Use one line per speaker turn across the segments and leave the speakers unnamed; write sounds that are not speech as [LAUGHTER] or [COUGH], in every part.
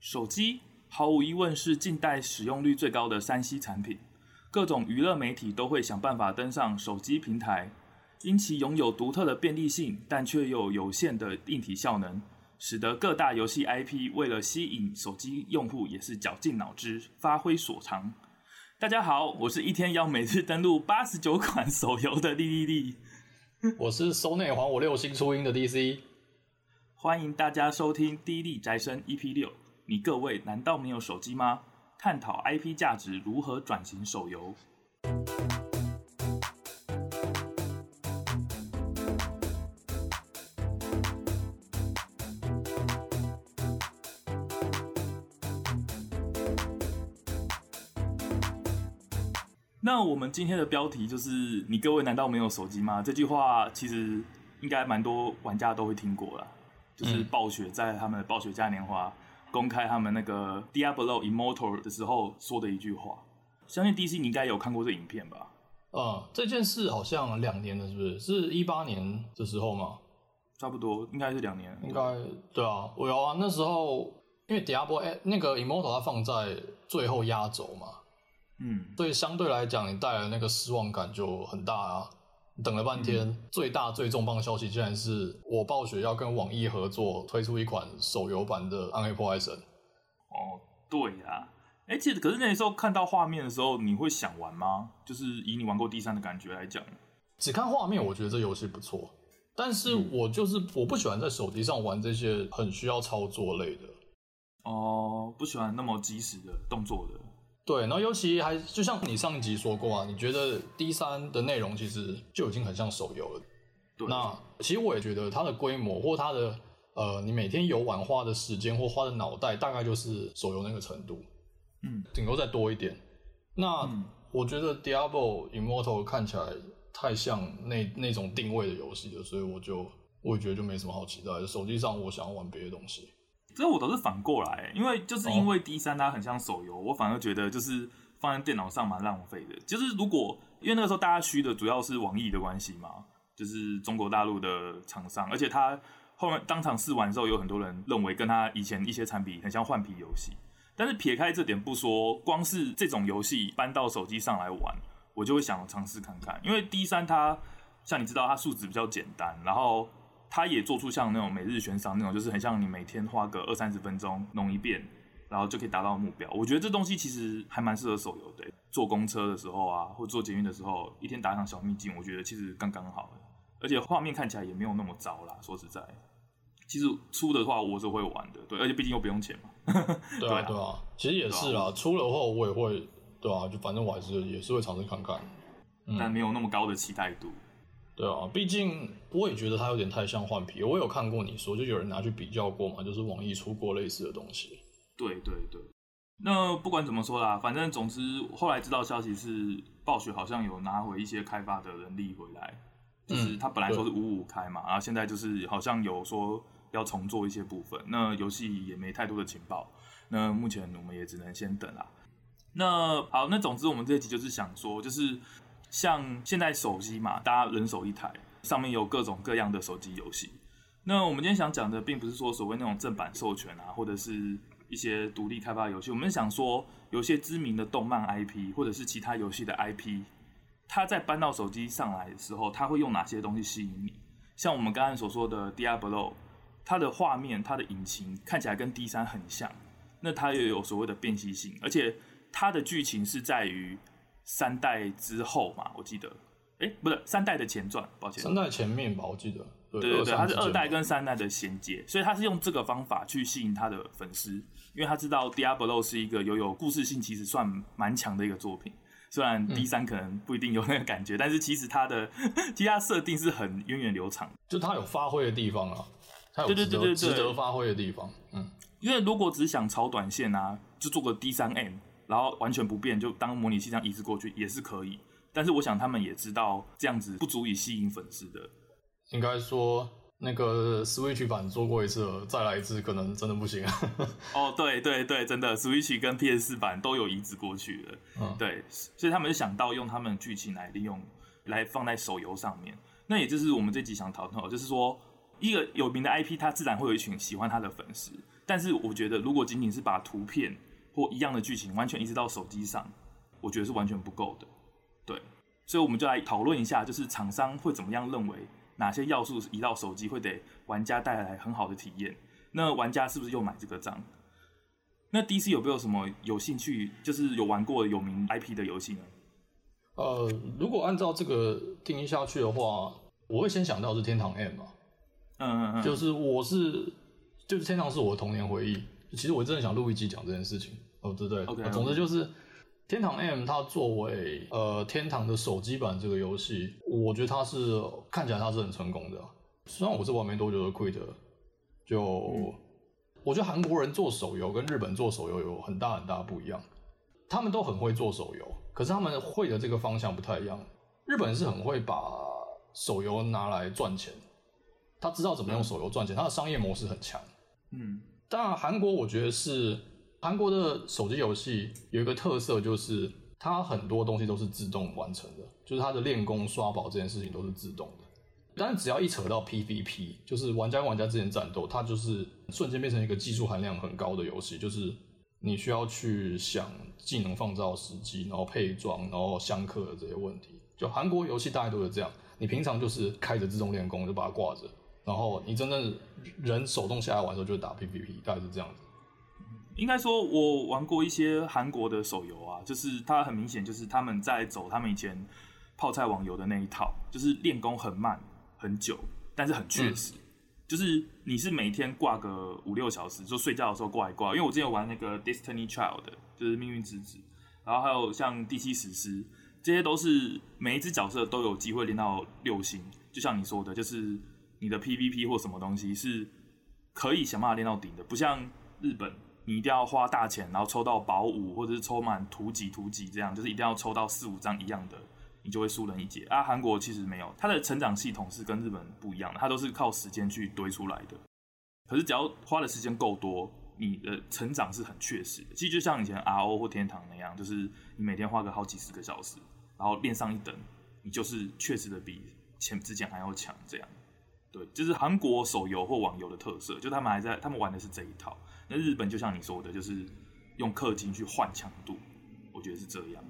手机毫无疑问是近代使用率最高的三 C 产品，各种娱乐媒体都会想办法登上手机平台。因其拥有独特的便利性，但却又有有限的硬体效能，使得各大游戏 IP 为了吸引手机用户，也是绞尽脑汁，发挥所长。大家好，我是一天要每日登录八十九款手游的莉莉莉，[LAUGHS]
我是收内还我六星初音的 DC，
欢迎大家收听《滴滴宅生 EP 六》。你各位难道没有手机吗？探讨 IP 价值如何转型手游。那我们今天的标题就是“你各位难道没有手机吗？”这句话其实应该蛮多玩家都会听过了，就是暴雪在他们的暴雪嘉年华公开他们那个 Diablo Immortal 的时候说的一句话。相信 DC 你应该有看过这影片吧？
啊、嗯，这件事好像两年了，是不是？是一八年的时候吗？
差不多，应该是两年。
应该对啊，我有啊。那时候因为 Diablo 那个 Immortal 它放在最后压轴嘛。
嗯，
所以相对来讲，你带来那个失望感就很大啊！你等了半天，嗯、最大最重磅的消息竟然是我暴雪要跟网易合作推出一款手游版的《暗黑破坏神》。
哦，对呀、啊，哎、欸，其实可是那时候看到画面的时候，你会想玩吗？就是以你玩过第三的感觉来讲，
只看画面，我觉得这游戏不错，但是我就是我不喜欢在手机上玩这些很需要操作类的。
哦，不喜欢那么即时的动作的。
对，然后尤其还就像你上一集说过啊，你觉得 D 三的内容其实就已经很像手游了。
对，
那其实我也觉得它的规模或它的呃，你每天游玩花的时间或花的脑袋，大概就是手游那个程度。
嗯，
顶多再多一点。那、嗯、我觉得 Diablo Immortal 看起来太像那那种定位的游戏了，所以我就我也觉得就没什么好期待的。手机上我想要玩别的东西。
这我都是反过来，因为就是因为 D 三它很像手游，哦，我反而觉得就是放在电脑上蛮浪费的。就是如果因为那个时候大家虚的主要是网易的关系嘛，就是中国大陆的厂商，而且它后面当场试玩的时候，有很多人认为跟它以前一些产品很像换皮游戏。但是撇开这点不说，光是这种游戏搬到手机上来玩，我就会想尝试看看。因为 D 三它像你知道，它数值比较简单，然后。他也做出像那种每日悬赏那种，就是很像你每天花个二三十分钟弄一遍，然后就可以达到目标。我觉得这东西其实还蛮适合手游的，坐公车的时候啊，或坐捷运的时候，一天打一场小秘境，我觉得其实刚刚好。而且画面看起来也没有那么糟啦。说实在，其实出的话我是会玩的，对，而且毕竟又不用钱嘛。
对啊，对啊，其实也是啦。出了话我也会，对啊，就反正我还是也是会尝试看看，
但没有那么高的期待度。
对啊，毕竟我也觉得它有点太像换皮。我有看过你说，就有人拿去比较过嘛，就是网易出过类似的东西。
对对对。那不管怎么说啦，反正总之后来知道消息是暴雪好像有拿回一些开发的人力回来，就是他本来说是五五开嘛，然后现在就是好像有说要重做一些部分。那游戏也没太多的情报，那目前我们也只能先等啦。那好，那总之我们这一集就是想说，就是。像现在手机嘛，大家人手一台，上面有各种各样的手机游戏。那我们今天想讲的，并不是说所谓那种正版授权啊，或者是一些独立开发游戏。我们想说，有些知名的动漫 IP，或者是其他游戏的 IP，它在搬到手机上来的时候，它会用哪些东西吸引你？像我们刚才所说的 Diablo，它的画面、它的引擎看起来跟 D 三很像，那它又有所谓的辨析性，而且它的剧情是在于。三代之后嘛，我记得，哎、欸，不是三代的前传，抱歉，
三代前面吧，我记得，对
对对，它是二代跟三代的衔接，所以他是用这个方法去吸引他的粉丝，因为他知道 Diablo 是一个有有故事性，其实算蛮强的一个作品，虽然 D 三可能不一定有那个感觉，嗯、但是其实它的其他设定是很源远流长，
就它有发挥的地方啊，它有值得对对对对对。值得发挥的地方，嗯，
因为如果只想炒短线啊，就做个 D 三 M。然后完全不变，就当模拟器这样移植过去也是可以。但是我想他们也知道这样子不足以吸引粉丝的。
应该说那个 Switch 版做过一次了，再来一次可能真的不行。[LAUGHS]
哦，对对对，真的 Switch 跟 PS 版都有移植过去了。嗯，对，所以他们就想到用他们的剧情来利用，来放在手游上面。那也就是我们这集想讨论，就是说一个有名的 IP，它自然会有一群喜欢它的粉丝。但是我觉得，如果仅仅是把图片或一样的剧情完全移植到手机上，我觉得是完全不够的。对，所以我们就来讨论一下，就是厂商会怎么样认为哪些要素移到手机会给玩家带来很好的体验？那玩家是不是又买这个账？那 DC 有没有什么有兴趣，就是有玩过有名 IP 的游戏呢？
呃，如果按照这个定义下去的话，我会先想到是天堂 M 嘛。
嗯嗯嗯，
就是我是，就是天堂是我的童年回忆。其实我真的想录一集讲这件事情。哦，对对。
OK, okay.、
啊。总之就是天堂 M 它作为呃天堂的手机版这个游戏，我觉得它是看起来它是很成功的。虽然我是玩没多久的 Quit，就、嗯、我觉得韩国人做手游跟日本做手游有很大很大不一样。他们都很会做手游。可是他们会的这个方向不太一样。日本是很会把手游拿来赚钱，他知道怎么用手游赚钱，他的商业模式很强。
嗯，
但韩国我觉得是韩国的手机游戏有一个特色，就是它很多东西都是自动完成的，就是它的练功刷宝这件事情都是自动的。但是只要一扯到 PVP，就是玩家跟玩家之间战斗，它就是瞬间变成一个技术含量很高的游戏，就是。你需要去想技能创造时机，然后配装，然后相克的这些问题。就韩国游戏大概都是这样，你平常就是开着自动练功就把它挂着，然后你真正人手动下来玩的时候就打 PVP，大概是这样子。
应该说，我玩过一些韩国的手游啊，就是它很明显就是他们在走他们以前泡菜网游的那一套，就是练功很慢很久，但是很确实。嗯就是你是每天挂个五六小时，就睡觉的时候挂一挂。因为我之前有玩那个 Destiny Child，就是命运之子，然后还有像第七史诗，这些都是每一只角色都有机会练到六星。就像你说的，就是你的 PVP 或什么东西是可以想办法练到顶的，不像日本，你一定要花大钱，然后抽到宝五或者是抽满图几图几这样，就是一定要抽到四五张一样的。你就会输人一截啊！韩国其实没有，它的成长系统是跟日本不一样的，它都是靠时间去堆出来的。可是只要花的时间够多，你的成长是很确实的。其实就像以前 RO 或天堂那样，就是你每天花个好几十个小时，然后练上一等，你就是确实的比前之前还要强。这样，对，就是韩国手游或网游的特色，就他们还在，他们玩的是这一套。那日本就像你说的，就是用氪金去换强度，我觉得是这样。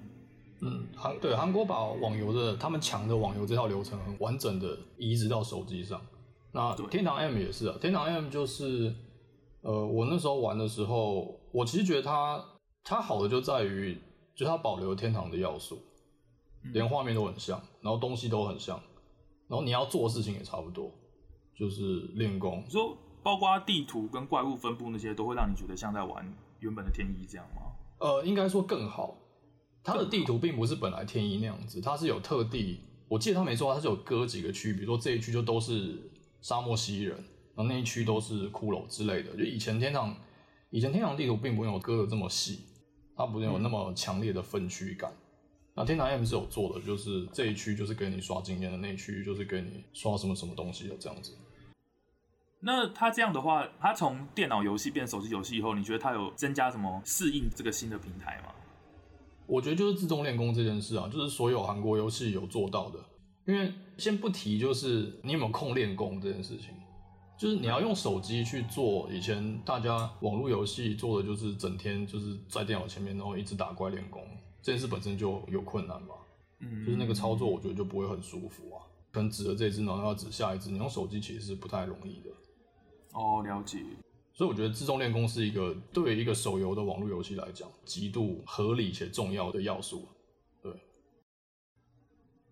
嗯，韩对韩国把网游的他们强的网游这套流程很完整的移植到手机上。那天堂 M 也是啊，天堂 M 就是，呃，我那时候玩的时候，我其实觉得它它好的就在于，就它保留天堂的要素，连画面都很像，然后东西都很像，然后你要做的事情也差不多，就是练功。
包括地图跟怪物分布那些，都会让你觉得像在玩原本的天一这样吗？
呃，应该说更好。它的地图并不是本来天一那样子，它是有特地，我记得他没错，它是有割几个区，比如说这一区就都是沙漠蜥蜴人，然后那一区都是骷髅之类的。就以前天堂，以前天堂地图并不用割的这么细，它不用有那么强烈的分区感。嗯、那天堂 M 是有做的，就是这一区就是给你刷经验的，那一区就是给你刷什么什么东西的这样子。
那他这样的话，他从电脑游戏变手机游戏以后，你觉得他有增加什么适应这个新的平台吗？
我觉得就是自动练功这件事啊，就是所有韩国游戏有做到的。因为先不提，就是你有没有空练功这件事情，就是你要用手机去做。以前大家网络游戏做的就是整天就是在电脑前面，然后一直打怪练功，这件事本身就有困难嘛。嗯，就是那个操作，我觉得就不会很舒服啊。可能指了这只，然后要指下一只，你用手机其实是不太容易的。
哦，了解。
所以我觉得自动练功是一个对一个手游的网络游戏来讲极度合理且重要的要素。对。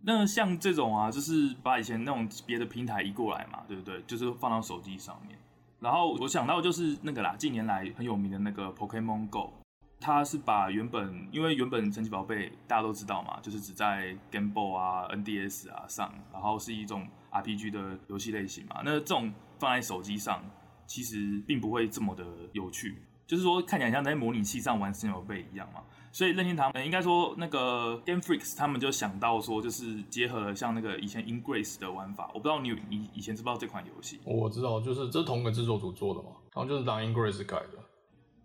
那像这种啊，就是把以前那种别的平台移过来嘛，对不对？就是放到手机上面。然后我想到就是那个啦，近年来很有名的那个 Pokemon Go，它是把原本因为原本神奇宝贝大家都知道嘛，就是只在 Game Boy 啊、NDS 啊上，然后是一种 RPG 的游戏类型嘛。那这种放在手机上。其实并不会这么的有趣，就是说看起来像在模拟器上玩神奇宝贝一样嘛。所以任天堂，应该说那个 Game Freaks 他们就想到说，就是结合了像那个以前 Ingress 的玩法。我不知道你你以前知不知道这款游戏？
我知道，就是这是同个制作组做的嘛，然后就是拿 Ingress 改的。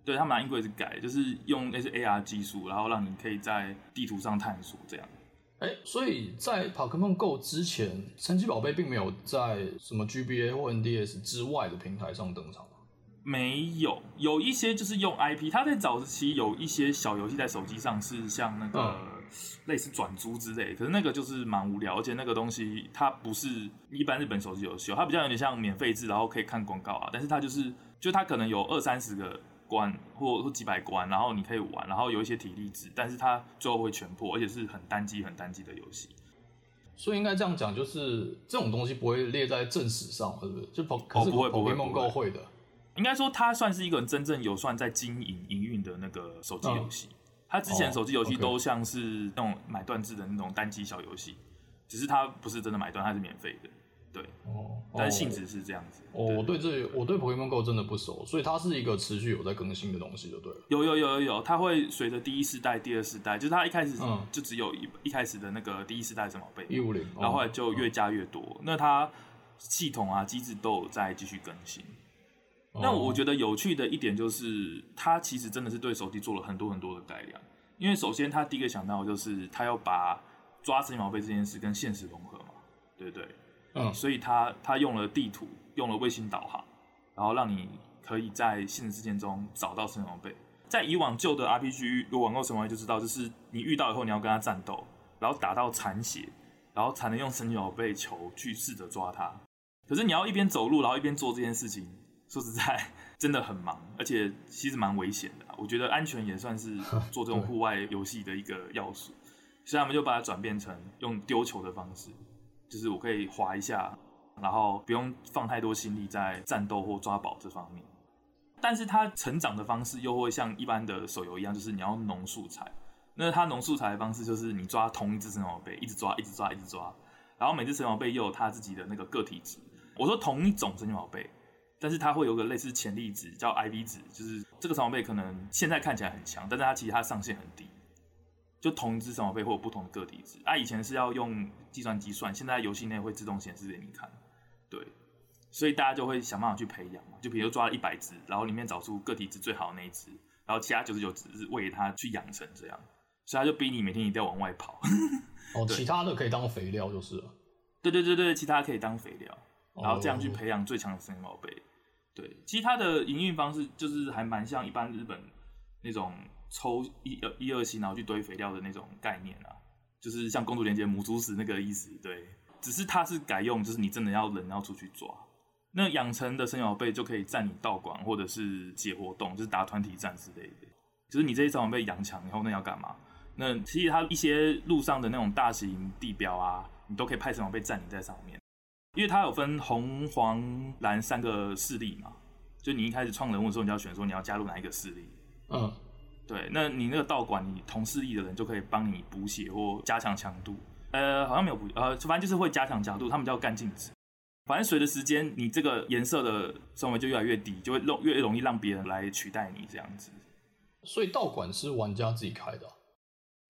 对，他们拿 Ingress 改，就是用那些 AR 技术，然后让你可以在地图上探索这样。
哎，所以在 Pokemon Go 之前，神奇宝贝并没有在什么 GBA 或 NDS 之外的平台上登场。
没有，有一些就是用 IP，它在早期有一些小游戏在手机上是像那个、嗯、类似转租之类，可是那个就是蛮无聊，而且那个东西它不是一般日本手机游戏，它比较有点像免费制，然后可以看广告啊，但是它就是就它可能有二三十个关或或几百关，然后你可以玩，然后有一些体力值，但是它最后会全破，而且是很单机很单机的游戏。
所以应该这样讲，就是这种东西不会列在正史上，是不是？就
哦、不会不会
梦购会的。
应该说，它算是一个真正有算在经营营运的那个手机游戏。它之前手机游戏都像是那种买断制的那种单机小游戏，只是它不是真的买断，它是免费的。对，哦，但性质是这样子。
哦，我对这我对 Pokemon Go 真的不熟，所以它是一个持续有在更新的东西，就对了。
有有有有有，它会随着第一世代、第二世代，就是它一开始就只有一一开始的那个第一世代神宝贝
一五零，
然后后来就越加越多。那它系统啊机制都有在继续更新。那我觉得有趣的一点就是，它其实真的是对手机做了很多很多的改良。因为首先，他第一个想到的就是他要把抓神奇宝贝这件事跟现实融合嘛，对不对？嗯，所以他他用了地图，用了卫星导航，然后让你可以在现实事件中找到神奇宝贝。在以往旧的 RPG 有玩过神奇宝贝就知道，就是你遇到以后你要跟他战斗，然后打到残血，然后才能用神奇宝贝球去试着抓他。可是你要一边走路，然后一边做这件事情。说实在，[LAUGHS] 真的很忙，而且其实蛮危险的。我觉得安全也算是做这种 [LAUGHS] 户外游戏的一个要素，所以他们就把它转变成用丢球的方式，就是我可以滑一下，然后不用放太多心力在战斗或抓宝这方面。但是它成长的方式又会像一般的手游一样，就是你要农素材。那它农素材的方式就是你抓同一只神奇宝贝，一直抓，一直抓，一直抓，然后每只神奇宝贝又有它自己的那个个体值。我说同一种神奇宝贝。但是它会有个类似潜力值，叫 IV 值，就是这个神宝贝可能现在看起来很强，但是它其实它上限很低。就同一只神宝贝会有不同的个体值，啊，以前是要用计算机算，现在游戏内会自动显示给你看。对，所以大家就会想办法去培养嘛，就比如抓了一百只，然后里面找出个体值最好的那一只，然后其他九十九只是喂它去养成这样，所以他就逼你每天一定要往外跑。
哦，[LAUGHS] 其他的可以当肥料就是了。
对对对对，其他可以当肥料，然后这样去培养最强的神宝贝。对，其实它的营运方式就是还蛮像一般日本那种抽一呃一二星然后去堆肥料的那种概念啊，就是像公主连接母猪石那个意思。对，只是它是改用，就是你真的要人要出去抓，那养成的神奇宝贝就可以占你道馆或者是解活动，就是打团体战之类的。就是你这些神奇宝贝养强以后，那要干嘛？那其实它一些路上的那种大型地标啊，你都可以派神奇宝贝占领在上面。因为它有分红、黄、蓝三个势力嘛，就你一开始创人物的时候，你就要选说你要加入哪一个势力。嗯，对，那你那个道馆，你同势力的人就可以帮你补血或加强强度。呃，好像没有补，呃，反正就是会加强强度，他们叫干净值。反正随着时间，你这个颜色的范围就越来越低，就会容越容易让别人来取代你这样子。
所以道馆是玩家自己开的啊？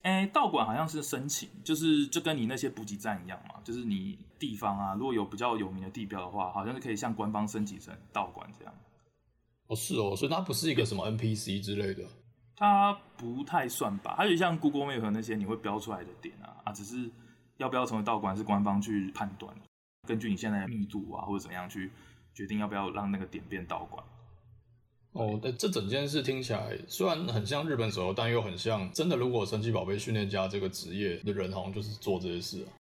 哎，道馆好像是申请，就是就跟你那些补给站一样嘛，就是你地方啊，如果有比较有名的地标的话，好像是可以向官方申请成道馆这样。
哦，是哦，所以它不是一个什么 NPC 之类的，
它不太算吧。还有像 Google Map 和那些你会标出来的点啊，啊，只是要不要成为道馆是官方去判断，根据你现在的密度啊或者怎么样去决定要不要让那个点变道馆。
哦，这整件事听起来虽然很像日本手游，但又很像真的。如果神奇宝贝训练家这个职业的人，好像就是做这些事啊。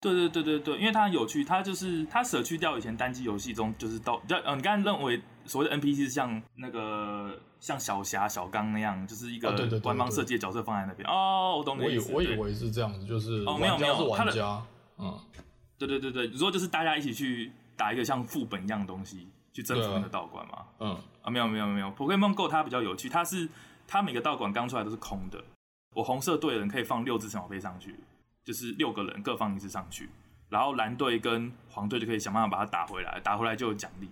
对对对对对，因为它有趣，它就是它舍去掉以前单机游戏中就是道，呃、哦，你刚才认为所谓的 NPC 是像那个像小霞、小刚那样，就是一个官方设计的角色放在那边。哦，我懂你意思。
我以我以为是这样子，就是
哦，没有没有，
玩家，嗯，
对对对对，如果就是大家一起去打一个像副本一样的东西。去征服那个道馆嘛？嗯啊，没有没有没有，Pokémon Go 它比较有趣，它是它每个道馆刚出来都是空的。我红色队的人可以放六只神宝贝上去，就是六个人各放一只上去，然后蓝队跟黄队就可以想办法把它打回来，打回来就有奖励。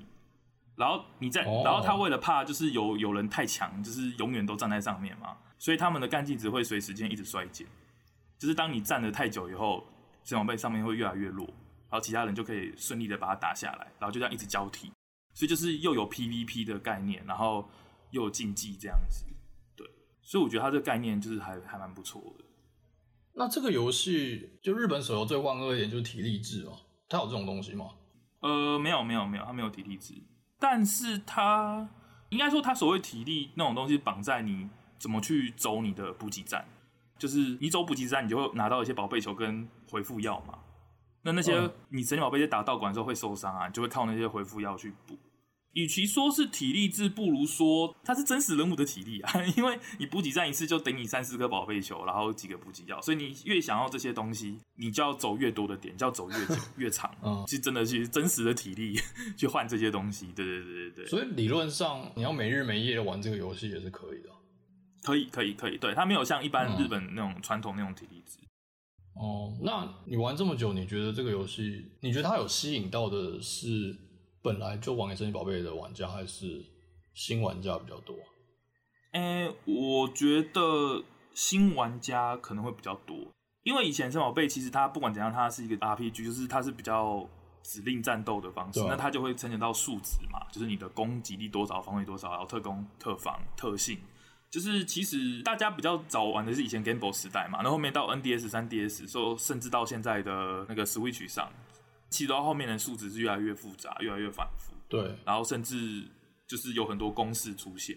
然后你在，然后他为了怕就是有有人太强，就是永远都站在上面嘛，所以他们的干净值会随时间一直衰减。就是当你站得太久以后，神宝贝上面会越来越弱，然后其他人就可以顺利的把它打下来，然后就这样一直交替。所以就是又有 PVP 的概念，然后又有竞技这样子，对，所以我觉得它这个概念就是还还蛮不错的。
那这个游戏就日本手游最万恶一点就是体力制哦，它有这种东西吗？
呃，没有没有没有，它没有体力制，但是它应该说，它所谓体力那种东西绑在你怎么去走你的补给站，就是你走补给站，你就会拿到一些宝贝球跟回复药嘛。那那些你神奇宝贝在打道馆的时候会受伤啊，你就会靠那些回复药去补。与其说是体力制，不如说它是真实人物的体力啊，[LAUGHS] 因为你补给站一次就等你三四颗宝贝球，然后几个补给药，所以你越想要这些东西，你就要走越多的点，就要走越久 [LAUGHS] 越长。嗯，是真的去真实的体力 [LAUGHS] 去换这些东西。对对对对对。
所以理论上你要没日没夜玩这个游戏也是可以的。
可以可以可以，对，它没有像一般日本那种传统那种体力值。
哦，那你玩这么久，你觉得这个游戏，你觉得它有吸引到的是本来就玩神奇宝贝的玩家，还是新玩家比较多？
哎、欸，我觉得新玩家可能会比较多，因为以前神奇宝贝其实它不管怎样，它是一个 RPG，就是它是比较指令战斗的方式，啊、那它就会牵扯到数值嘛，就是你的攻击力多少，防卫多少，然后特攻、特防、特性。就是其实大家比较早玩的是以前 Game Boy 时代嘛，然后后面到 NDS、3DS，说甚至到现在的那个 Switch 上，其实到后面的数值是越来越复杂，越来越反复。
对，
然后甚至就是有很多公式出现。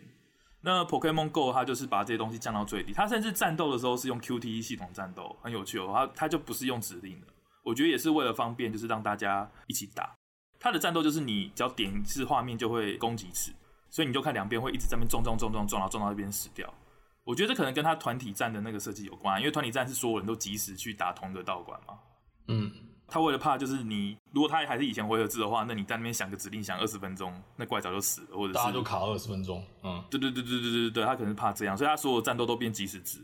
那 Pokemon Go 它就是把这些东西降到最低，它甚至战斗的时候是用 QTE 系统战斗，很有趣哦。它它就不是用指令的，我觉得也是为了方便，就是让大家一起打。它的战斗就是你只要点一次画面就会攻击一次。所以你就看两边会一直在那边撞撞撞撞撞，然后撞到那边死掉。我觉得这可能跟他团体战的那个设计有关，因为团体战是所有人都及时去打同一个道馆嘛。
嗯，
他为了怕就是你，如果他还是以前回合制的话，那你在那边想个指令想二十分钟，那怪早就死了，或者是
大家就卡二十分钟。嗯，
对对对对对对对，他可能是怕这样，所以他所有战斗都变即时制。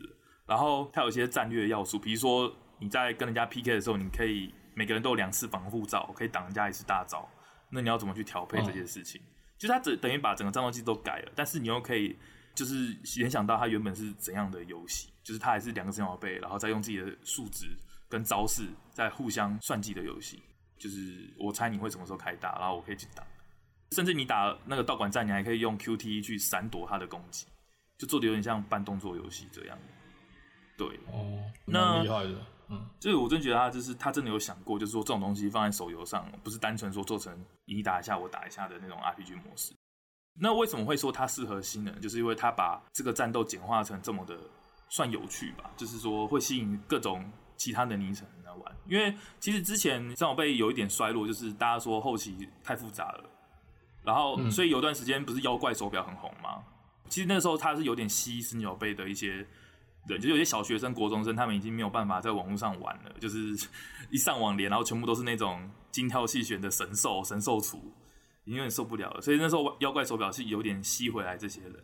然后他有一些战略要素，比如说你在跟人家 PK 的时候，你可以每个人都有两次防护罩，可以挡人家一次大招。那你要怎么去调配这些事情？嗯就是他等等于把整个战斗机都改了，但是你又可以就是联想到他原本是怎样的游戏，就是他还是两个神奇宝贝，然后再用自己的数值跟招式在互相算计的游戏。就是我猜你会什么时候开打，然后我可以去打，甚至你打那个道馆战，你还可以用 QTE 去闪躲他的攻击，就做的有点像半动作游戏这样。对，
哦，那厉害的。嗯，
这个我真觉得他就是他真的有想过，就是说这种东西放在手游上，不是单纯说做成你打一下我打一下的那种 RPG 模式。那为什么会说它适合新人？就是因为他把这个战斗简化成这么的算有趣吧，就是说会吸引各种其他的泥层来玩。因为其实之前神奇宝贝有一点衰落，就是大家说后期太复杂了，然后所以有段时间不是妖怪手表很红吗？其实那时候它是有点吸神奇宝贝的一些。对，就有些小学生、国中生，他们已经没有办法在网络上玩了，就是一上网连，然后全部都是那种精挑细选的神兽、神兽厨，已经有点受不了了。所以那时候妖怪手表是有点吸回来这些人。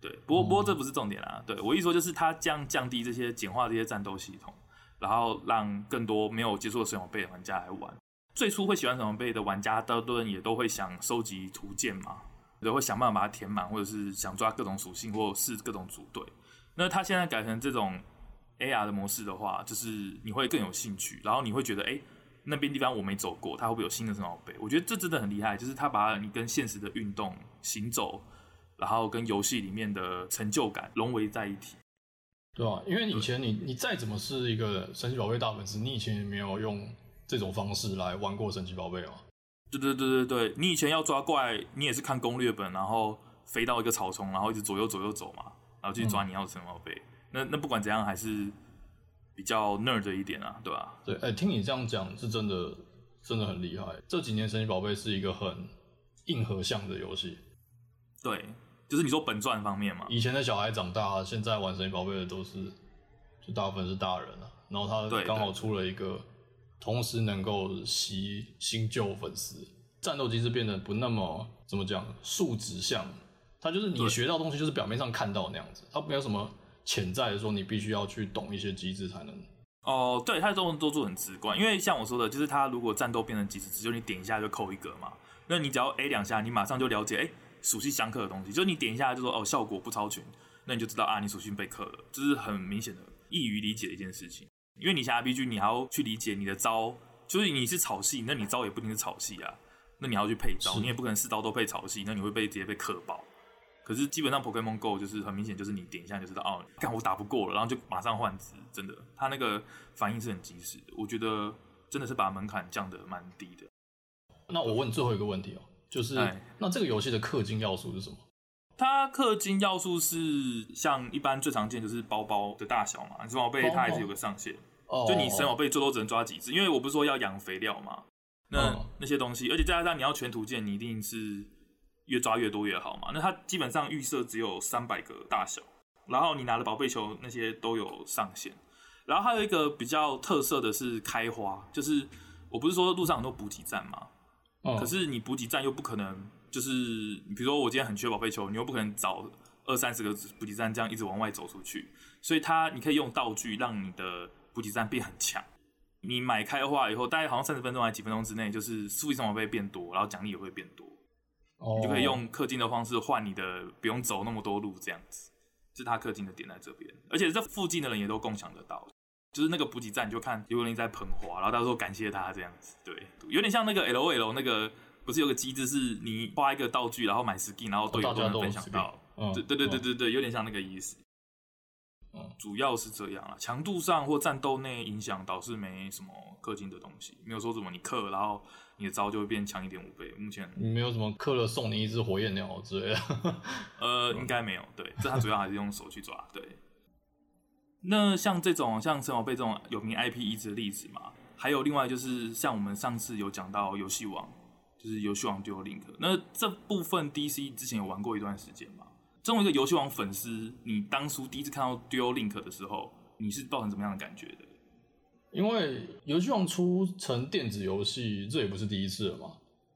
对，不过不过这不是重点啊。对，我一说就是它降降低这些简化这些战斗系统，然后让更多没有接触的神奇宝贝的玩家来玩。最初会喜欢神奇宝贝的玩家，大多人也都会想收集图鉴嘛，都会想办法把它填满，或者是想抓各种属性，或是各种组队。那他现在改成这种 AR 的模式的话，就是你会更有兴趣，然后你会觉得，哎、那边地方我没走过，它会不会有新的神奇宝贝？我觉得这真的很厉害，就是他把你跟现实的运动、行走，然后跟游戏里面的成就感融为在一起，
对吧、啊？因为以前你你再怎么是一个神奇宝贝大粉丝，你以前也没有用这种方式来玩过神奇宝贝啊。
对对对对对，你以前要抓怪，你也是看攻略本，然后飞到一个草丛，然后一直左右左右走嘛。然后去抓你要的神奇宝贝，嗯、那那不管怎样还是比较 nerd 一点啊，对吧？
对，哎、欸，听你这样讲是真的，真的很厉害。这几年神奇宝贝是一个很硬核向的游戏，
对，就是你说本传方面嘛。
以前的小孩长大，现在玩神奇宝贝的都是就大部分是大人了，然后他刚好出了一个，同时能够吸新旧粉丝，战斗机制变得不那么怎么讲数值向。它就是你学到东西，就是表面上看到那样子，它没有什么潜在的说你必须要去懂一些机制才能。
哦，对，它的动作做很直观，因为像我说的，就是它如果战斗变成即时值，就你点一下就扣一格嘛。那你只要 A 两下，你马上就了解，哎，属性相克的东西，就是你点一下就说哦，效果不超群，那你就知道啊，你属性被克了，这是很明显的易于理解的一件事情。因为你下 RPG，你还要去理解你的招，就是你是草系，那你招也不一定是草系啊，那你要去配招，你也不可能四招都配草系，那你会被直接被克爆。可是基本上 Pokemon Go 就是很明显，就是你点一下就知道哦，看我打不过了，然后就马上换值，真的，他那个反应是很及时的。我觉得真的是把门槛降得蛮低的。
那我问最后一个问题哦，就是、哎、那这个游戏的氪金要素是什么？
它氪金要素是像一般最常见就是包包的大小嘛，神宝贝它还是有个上限，哦、就你神宝贝最多只能抓几只，因为我不是说要养肥料嘛，那、哦、那些东西，而且再加上你要全图鉴，你一定是越抓越多越好嘛，那它基本上预设只有三百个大小，然后你拿的宝贝球那些都有上限，然后还有一个比较特色的是开花，就是我不是说路上很多补给站嘛，哦、可是你补给站又不可能。就是，比如说我今天很缺宝贝球，你又不可能找二三十个补给站这样一直往外走出去，所以它你可以用道具让你的补给站变很强。你买开的话以后，大概好像三十分钟还是几分钟之内，就是数字宝贝变多，然后奖励也会变多。哦，你就可以用氪金的方式换你的，不用走那么多路这样子。是他氪金的点在这边，而且这附近的人也都共享得到。就是那个补给站，你就看有人在捧花，然后到时候感谢他这样子，对，有点像那个 LOL 那个。不是有个机制，是你花一个道具，然后买 skin，然后队友都能分享到。嗯、对对对对对对，有点像那个意思。嗯，主要是这样啊，强度上或战斗内影响倒是没什么氪金的东西，没有说什么你氪，然后你的招就会变强一点五倍。目前
没有什么氪了送你一只火焰鸟之类的。
呃，[LAUGHS] 应该没有。对，这它主要还是用手去抓。对。那像这种像陈宝贝这种有名 IP 移植的例子嘛，还有另外就是像我们上次有讲到游戏王。就是游戏王 Duel Link，那这部分 DC 之前有玩过一段时间嘛？作为一个游戏王粉丝，你当初第一次看到 Duel Link 的时候，你是抱成什么样的感觉的？
因为游戏王出成电子游戏，这也不是第一次了嘛。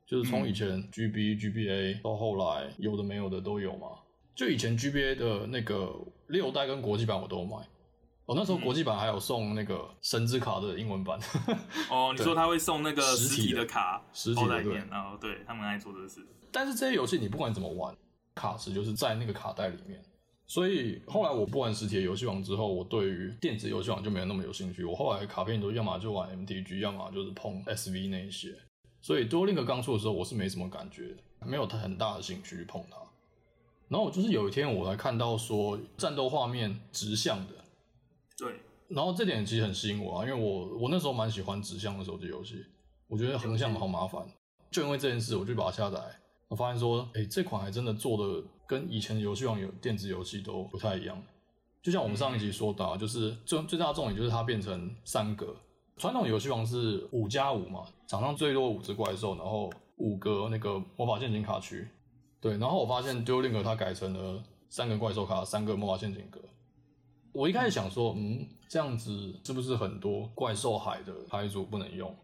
就是从以前 GB、嗯、GBA 到后来有的没有的都有嘛。就以前 GBA 的那个六代跟国际版我都买。哦，那时候国际版还有送那个神之卡的英文版。[LAUGHS]
哦，你说他会送那个实体的卡，
实体的对，
然后对他们爱做的事。
但是这些游戏你不管怎么玩，卡池就是在那个卡带里面。所以后来我不玩实体的游戏王之后，我对于电子游戏王就没有那么有兴趣。我后来卡片都要么就玩 MTG，要么就是碰 SV 那一些。所以 Duel Link 刚出的时候，我是没什么感觉，没有很大的兴趣去碰它。然后我就是有一天我才看到说战斗画面直向的。
对，
然后这点其实很吸引我啊，因为我我那时候蛮喜欢直向的手机游戏，我觉得横向好麻烦，就因为这件事，我就把它下载。我发现说，哎，这款还真的做的跟以前的游戏王有电子游戏都不太一样。就像我们上一集说到，就是最最大的重点就是它变成三格，传统游戏王是五加五嘛，场上最多五只怪兽，然后五个那个魔法陷阱卡区。对，然后我发现 Duel Link 它改成了三个怪兽卡，三个魔法陷阱格。我一开始想说，嗯，这样子是不是很多怪兽海的牌组不能用？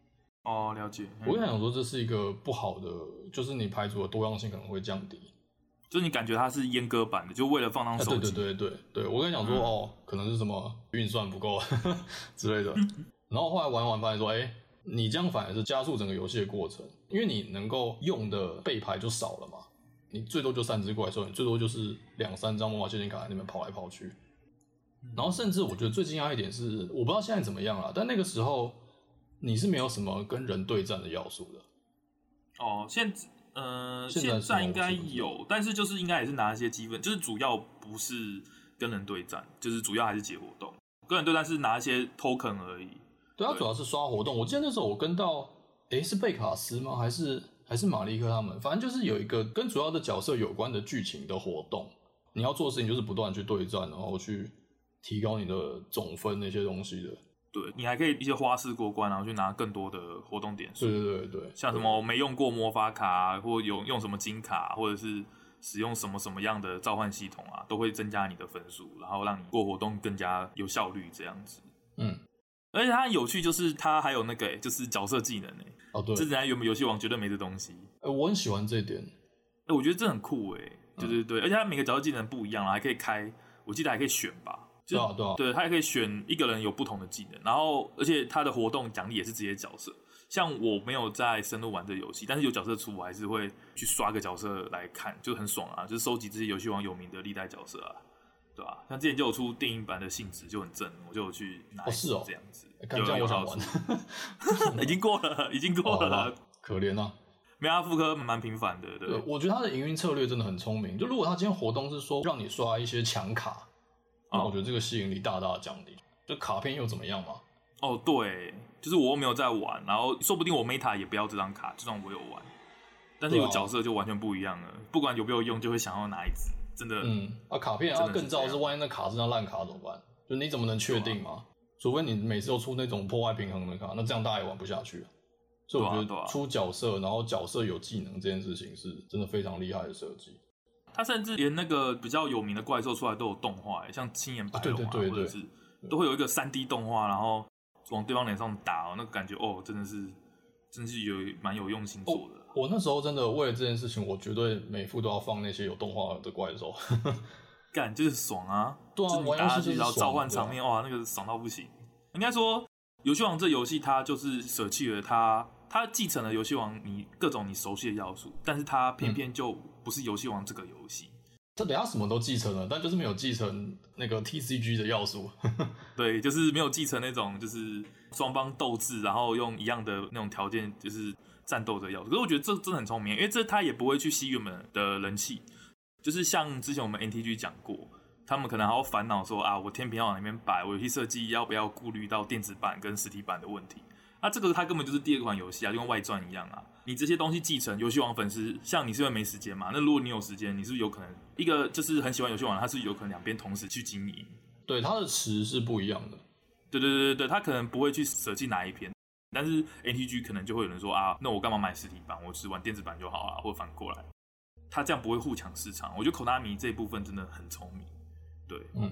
哦，了解。
我一开始想说这是一个不好的，就是你牌组的多样性可能会降低。
就是你感觉它是阉割版的，就为了放当手机。
对对对对对，我跟你讲说，嗯、哦，可能是什么运算不够 [LAUGHS] 之类的。然后后来玩完发现说，哎、欸，你这样反而是加速整个游戏的过程，因为你能够用的备牌就少了嘛，你最多就三只怪兽，你最多就是两三张魔法陷阱卡在那边跑来跑去。然后甚至我觉得最惊讶一点是，我不知道现在怎么样了，但那个时候你是没有什么跟人对战的要素的。
哦，现呃现在应该有，但是就是应该也是拿一些积分，就是主要不是跟人对战，就是主要还是解活动。跟人对战是拿一些 token 而已。
对，它主要是刷活动。我记得那时候我跟到，诶，是贝卡斯吗？还是还是马利克他们？反正就是有一个跟主要的角色有关的剧情的活动，你要做的事情就是不断去对战，然后去。提高你的总分那些东西的，
对，你还可以一些花式过关，然后去拿更多的活动点数。
对对对对，
像什么没用过魔法卡，啊或有用什么金卡，或者是使用什么什么样的召唤系统啊，都会增加你的分数，然后让你过活动更加有效率这样子。
嗯，
而且它有趣，就是它还有那个、欸，就是角色技能诶、欸。
哦对，
之前原本游戏王绝对没这东西。
呃，我很喜欢这一点。
哎，我觉得这很酷哎、欸。对对对，嗯、而且它每个角色技能不一样啊，还可以开，我记得还可以选吧。
对啊，对啊，
对，他也可以选一个人有不同的技能，然后而且他的活动奖励也是直接角色。像我没有在深入玩这个游戏，但是有角色出，我还是会去刷个角色来看，就很爽啊，就是收集这些游戏王有名的历代角色啊，对吧、啊？像之前就有出电影版的性质就很正，我就有去拿一次、
哦、
这样子。
看这样我想玩，
已经过了，已经过了，哦、
可怜啊。
没有，复刻蛮频繁的，对。对
我觉得他的营运策略真的很聪明。就如果他今天活动是说让你刷一些强卡。那我觉得这个吸引力大大的降低，就卡片又怎么样嘛？
哦，对，就是我又没有在玩，然后说不定我 meta 也不要这张卡，就算我有玩，但是有角色就完全不一样了，不管有没有用，就会想要拿一支。真的。
嗯，啊，卡片啊，更糟是万一那卡是张烂卡怎么办？就你怎么能确定嘛？除非你每次都出那种破坏平衡的卡，那这样大家也玩不下去。所以我觉得出角色，然后角色有技能这件事情是真的非常厉害的设计。
他甚至连那个比较有名的怪兽出来都有动画，像青眼白龙啊，对对对对或者是都会有一个三 D 动画，然后往对方脸上打哦，那个感觉哦，真的是真是有蛮有用心做的。
哦。我那时候真的为了这件事情，我绝对每副都要放那些有动画的怪兽，[LAUGHS]
干就是爽啊！[LAUGHS]
对啊，玩游戏然后
召唤场面，哇，那个爽到不行。应该说，游戏王这游戏它就是舍弃了它。它继承了游戏王你各种你熟悉的要素，但是它偏偏就不是游戏王这个游戏。
这等下什么都继承了，但就是没有继承那个 TCG 的要素。[LAUGHS]
对，就是没有继承那种就是双方斗智，然后用一样的那种条件就是战斗的要素。可是我觉得这真的很聪明，因为这他也不会去吸原本的人气。就是像之前我们 NTG 讲过，他们可能还要烦恼说啊，我天平要往哪边摆，我游戏设计要不要顾虑到电子版跟实体版的问题。那、啊、这个它根本就是第二款游戏啊，就跟外传一样啊。你这些东西继承游戏王粉丝，像你是因为没时间嘛？那如果你有时间，你是不是有可能一个就是很喜欢游戏王，他是有可能两边同时去经营？
对，它的词是不一样的。
对对对对对，他可能不会去舍弃哪一篇，但是 NTG 可能就会有人说啊，那我干嘛买实体版？我只玩电子版就好啊，或反过来，他这样不会互抢市场。我觉得 Konami 这一部分真的很聪明。对，嗯。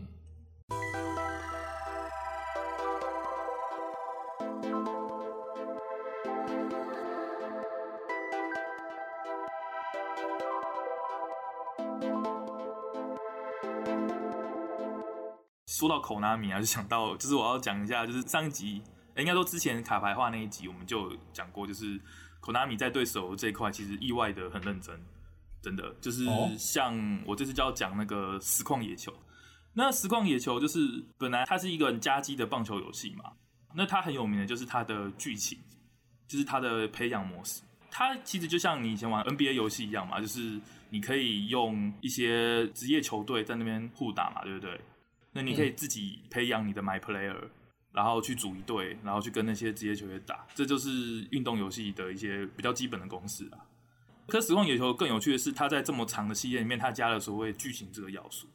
说到 Konami 啊，就想到就是我要讲一下，就是上一集，欸、应该说之前卡牌化那一集，我们就讲过，就是 Konami 在对手游这一块其实意外的很认真，真的就是像我这次就要讲那个实况野球，那实况野球就是本来它是一个很家机的棒球游戏嘛，那它很有名的就是它的剧情，就是它的培养模式，它其实就像你以前玩 NBA 游戏一样嘛，就是你可以用一些职业球队在那边互打嘛，对不对？那你可以自己培养你的 My Player，然后去组一队，然后去跟那些职业球员打，这就是运动游戏的一些比较基本的公式啊。可实况野球更有趣的是，它在这么长的系列里面，它加了所谓剧情这个要素。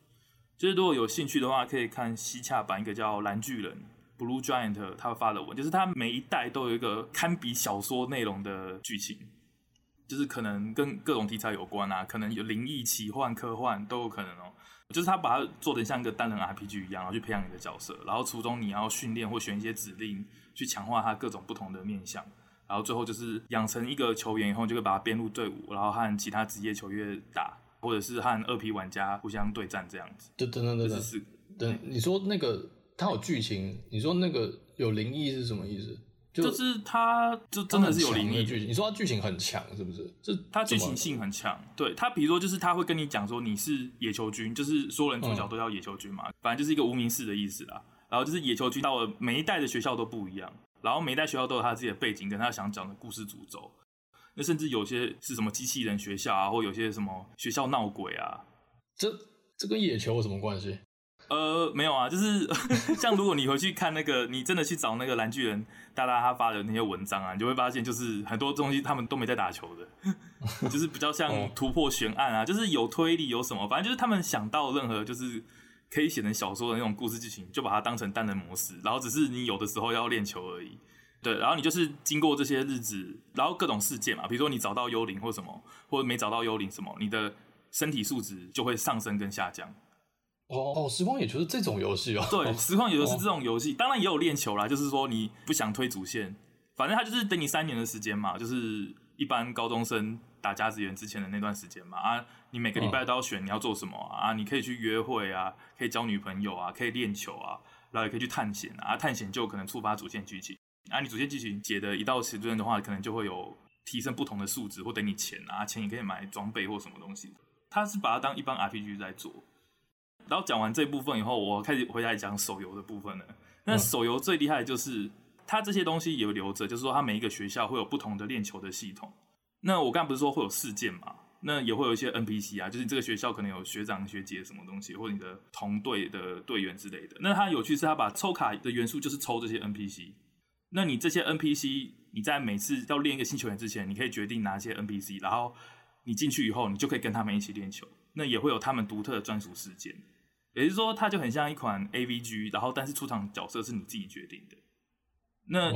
就是如果有兴趣的话，可以看西洽版一个叫蓝巨人 Blue Giant 他发的文，就是他每一代都有一个堪比小说内容的剧情，就是可能跟各种题材有关啊，可能有灵异、奇幻、科幻都有可能哦。就是他把它做的像一个单人 RPG 一样，然后去培养你的角色，然后途中你要训练或选一些指令，去强化他各种不同的面向，然后最后就是养成一个球员以后，就会把他编入队伍，然后和其他职业球员打，或者是和二 P 玩家互相对战这样子。
对对对对对，
是
对。你说那个他有剧情，你说那个有灵异是什么意思？
就，就是他，就真的是有灵异
剧情。你说他剧情很强，是不是？就
他剧情性很强。对他，比如说，就是他会跟你讲说，你是野球军，就是所有人主角都叫野球军嘛，嗯、反正就是一个无名氏的意思啦。然后就是野球军到了每一代的学校都不一样，然后每一代学校都有他自己的背景跟他想讲的故事主轴。那甚至有些是什么机器人学校啊，或有些什么学校闹鬼啊，
这这跟野球有什么关系？
呃，没有啊，就是 [LAUGHS] 像如果你回去看那个，你真的去找那个蓝巨人大大他发的那些文章啊，你就会发现，就是很多东西他们都没在打球的，[LAUGHS] 就是比较像突破悬案啊，就是有推理有什么，反正就是他们想到任何就是可以写成小说的那种故事剧情，就把它当成单人模式，然后只是你有的时候要练球而已。对，然后你就是经过这些日子，然后各种事件嘛，比如说你找到幽灵或什么，或者没找到幽灵什么，你的身体素质就会上升跟下降。
哦哦，实况野球是这种游戏哦。
对，实况也就是这种游戏，当然也有练球啦。就是说你不想推主线，反正他就是等你三年的时间嘛，就是一般高中生打甲子园之前的那段时间嘛。啊，你每个礼拜都要选你要做什么啊？啊，你可以去约会啊，可以交女朋友啊，可以练球啊，然后也可以去探险啊。探险就可能触发主线剧情啊。你主线剧情解的一到十段的话，可能就会有提升不同的数值或等你钱啊，钱也可以买装备或什么东西。他是把它当一般 RPG 在做。然后讲完这部分以后，我开始回来讲手游的部分了。那手游最厉害的就是它这些东西有留着，就是说它每一个学校会有不同的练球的系统。那我刚才不是说会有事件嘛？那也会有一些 NPC 啊，就是你这个学校可能有学长学姐什么东西，或者你的同队的队员之类的。那它有趣是它把抽卡的元素就是抽这些 NPC。那你这些 NPC，你在每次要练一个新球员之前，你可以决定哪些 NPC，然后你进去以后，你就可以跟他们一起练球。那也会有他们独特的专属事件。也就是说，它就很像一款 AVG，然后但是出场角色是你自己决定的。那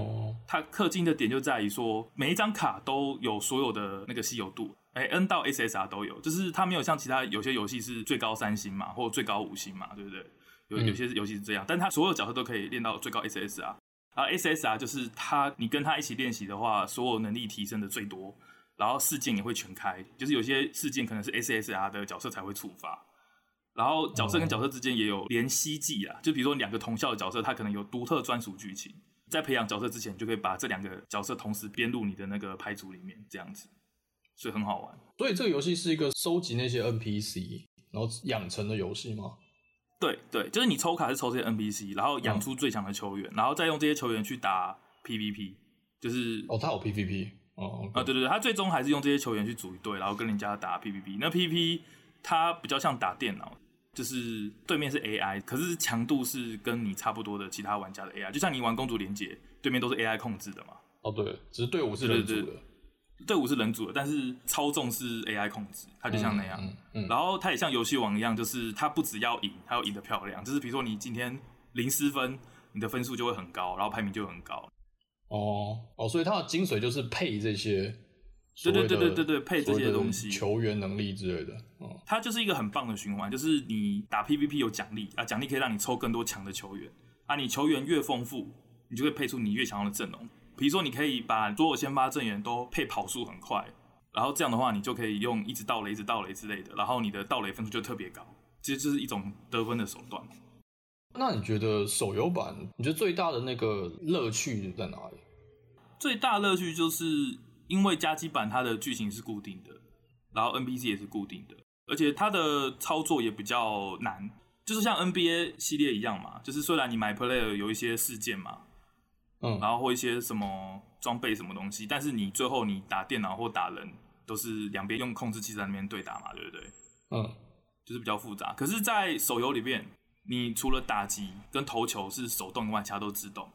它氪金的点就在于说，每一张卡都有所有的那个稀有度，哎，N 到 SSR 都有，就是它没有像其他有些游戏是最高三星嘛，或者最高五星嘛，对不对？有有些游戏是这样，但它所有角色都可以练到最高 SSR，而 SSR 就是它你跟他一起练习的话，所有能力提升的最多，然后事件也会全开，就是有些事件可能是 SSR 的角色才会触发。然后角色跟角色之间也有联系技啊，就比如说两个同校的角色，他可能有独特专属剧情。在培养角色之前，就可以把这两个角色同时编入你的那个牌组里面，这样子，所以很好玩。
所以这个游戏是一个收集那些 NPC 然后养成的游戏吗？
对对，就是你抽卡是抽这些 NPC，然后养出最强的球员，嗯、然后再用这些球员去打 PVP，就是
哦，他有 PVP 哦，okay、
啊，对对对，他最终还是用这些球员去组一队，然后跟人家打 PVP。那 PVP 它比较像打电脑。就是对面是 AI，可是强度是跟你差不多的其他玩家的 AI，就像你玩公主连结，对面都是 AI 控制的嘛。
哦，对，只是队伍是人组的，对，对，
对，队伍是人组的，但是操纵是 AI 控制，它就像那样。嗯嗯嗯、然后它也像游戏王一样，就是它不只要赢，还要赢得漂亮。就是比如说你今天零失分，你的分数就会很高，然后排名就很高。
哦哦，所以它的精髓就是配这些。
对对对对对对，配这些东西，
球员能力之类的，
嗯，它就是一个很棒的循环。就是你打 PVP 有奖励啊，奖励可以让你抽更多强的球员啊。你球员越丰富，你就会配出你越强的阵容。比如说，你可以把所有先发阵员都配跑速很快，然后这样的话，你就可以用一直盗垒、一直盗垒之类的，然后你的盗垒分数就特别高。其实这是一种得分的手段。
那你觉得手游版，你觉得最大的那个乐趣在哪里？
最大乐趣就是。因为加基版它的剧情是固定的，然后 NPC 也是固定的，而且它的操作也比较难，就是像 NBA 系列一样嘛，就是虽然你买 Player 有一些事件嘛，嗯，然后或一些什么装备什么东西，但是你最后你打电脑或打人都是两边用控制器在那边对打嘛，对不对？嗯，就是比较复杂。可是，在手游里面，你除了打击跟投球是手动以外，其他都自动。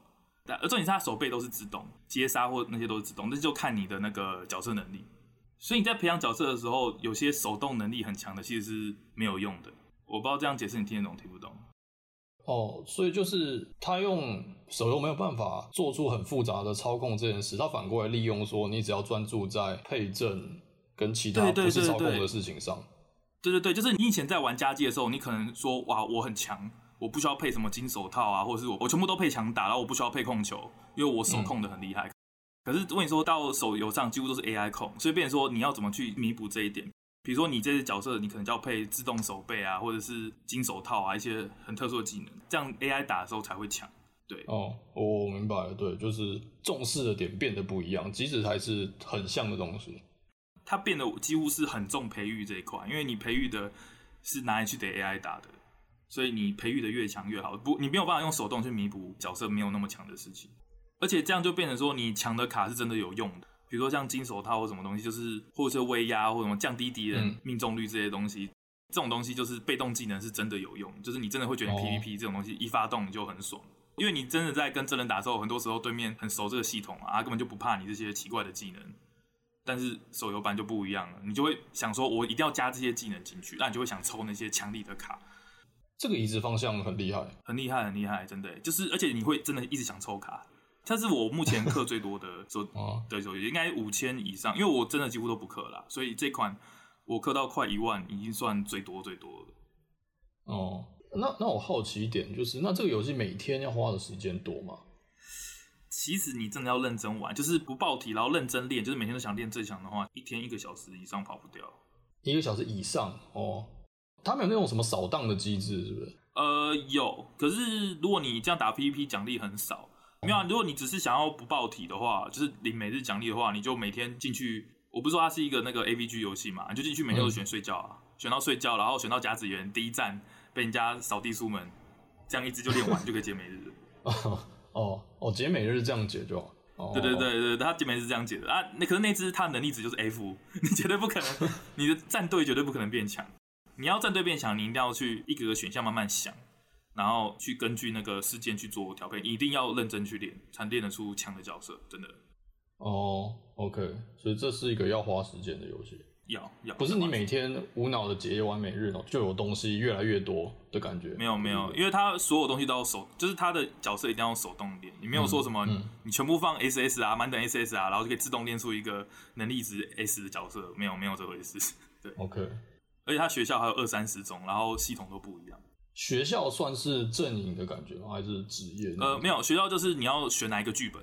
而重点是他手背都是自动接杀或那些都是自动，那就看你的那个角色能力。所以你在培养角色的时候，有些手动能力很强的其实是没有用的。我不知道这样解释你听得懂听不懂？
哦，所以就是他用手游没有办法做出很复杂的操控这件事，他反过来利用说，你只要专注在配阵跟其他不是操控的事情上。
对对对，就是你以前在玩家机的时候，你可能说哇我很强。我不需要配什么金手套啊，或者是我我全部都配强打，然后我不需要配控球，因为我手控的很厉害。嗯、可是问你说到手游上几乎都是 AI 控，所以变成说你要怎么去弥补这一点？比如说你这些角色，你可能就要配自动手背啊，或者是金手套啊，一些很特殊的技能，这样 AI 打的时候才会强。对，
哦，我明白了，对，就是重视的点变得不一样，即使还是很像的东西，
它变得几乎是很重培育这一块，因为你培育的是拿来去给 AI 打的。所以你培育的越强越好，不，你没有办法用手动去弥补角色没有那么强的事情，而且这样就变成说你强的卡是真的有用的，比如说像金手套或什么东西，就是或者是威压或什么降低敌人命中率这些东西，嗯、这种东西就是被动技能是真的有用，就是你真的会觉得 PVP 这种东西一发动你就很爽，因为你真的在跟真人打的时候，很多时候对面很熟这个系统啊，他根本就不怕你这些奇怪的技能，但是手游版就不一样了，你就会想说我一定要加这些技能进去，那你就会想抽那些强力的卡。
这个移植方向很厉害，
很厉害，很厉害，真的，就是而且你会真的一直想抽卡，它是我目前氪最多的 [LAUGHS] 手对手游，应该五千以上，因为我真的几乎都不氪啦，所以这款我氪到快一万，已经算最多最多的。
哦，那那我好奇一点，就是那这个游戏每天要花的时间多吗？
其实你真的要认真玩，就是不爆体，然后认真练，就是每天都想练最强的话，一天一个小时以上跑不掉。
一个小时以上哦。他们有那种什么扫荡的机制，是不是？
呃，有。可是如果你这样打 PVP，奖励很少。没有啊，如果你只是想要不爆体的话，就是领每日奖励的话，你就每天进去。我不是说它是一个那个 AVG 游戏嘛，你就进去每天都选睡觉啊，嗯、选到睡觉，然后选到甲子园第一站被人家扫地出门，这样一直就练完就可以解每日。[LAUGHS]
哦哦哦，解每日这样解就好。哦、
对对对对，他解每日是这样解的啊。那可是那只他的能力值就是 F，你绝对不可能，你的战队绝对不可能变强。你要站队变强，你一定要去一个个选项慢慢想，然后去根据那个事件去做调配。一定要认真去练，才练得出强的角色。真的。
哦，OK，所以这是一个要花时间的游戏。
要要，
不是你每天无脑的解完每日就有东西越来越多的感觉。
没有没有，因为它所有东西都要手，就是它的角色一定要手动练。你没有说什么，嗯、你全部放 SS 啊，满等 SS 啊，然后就可以自动练出一个能力值 S 的角色。没有没有这回事。对
，OK。
而且他学校还有二三十种，然后系统都不一样。
学校算是阵营的感觉吗？还是职业？
呃，没有，学校就是你要选哪一个剧本。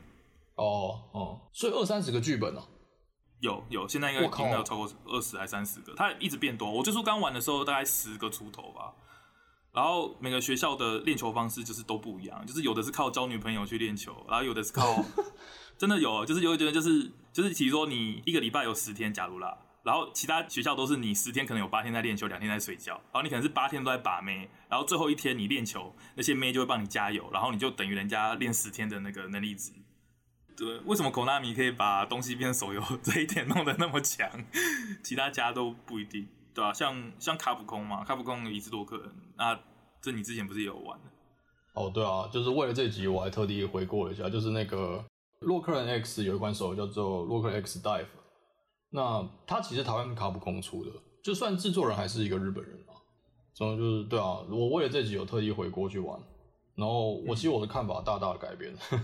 哦哦，所以二三十个剧本呢、啊？
有有，现在应该应该有超过二十还三十个，它一直变多。我最初刚玩的时候大概十个出头吧。然后每个学校的练球方式就是都不一样，就是有的是靠交女朋友去练球，然后有的是靠 [LAUGHS] 真的有，就是有一点就是就是，比如说你一个礼拜有十天，假如啦，然后其他学校都是你十天可能有八天在练球，两天在睡觉，然后你可能是八天都在把妹，然后最后一天你练球，那些妹就会帮你加油，然后你就等于人家练十天的那个能力值。对，为什么 Konami 可以把东西变手游这一点弄得那么强，其他家都不一定，对吧、啊？像像卡普空嘛，卡普空伊斯多克，那这你之前不是也有玩？
哦，对啊，就是为了这集我还特地回过了一下，就是那个洛克人 X 有一款手游叫做洛克 X Dive，那它其实台湾卡普空出的，就算制作人还是一个日本人啊，所以就是对啊，我为了这集有特意回国去玩，然后我其实我的看法大大的改变，嗯、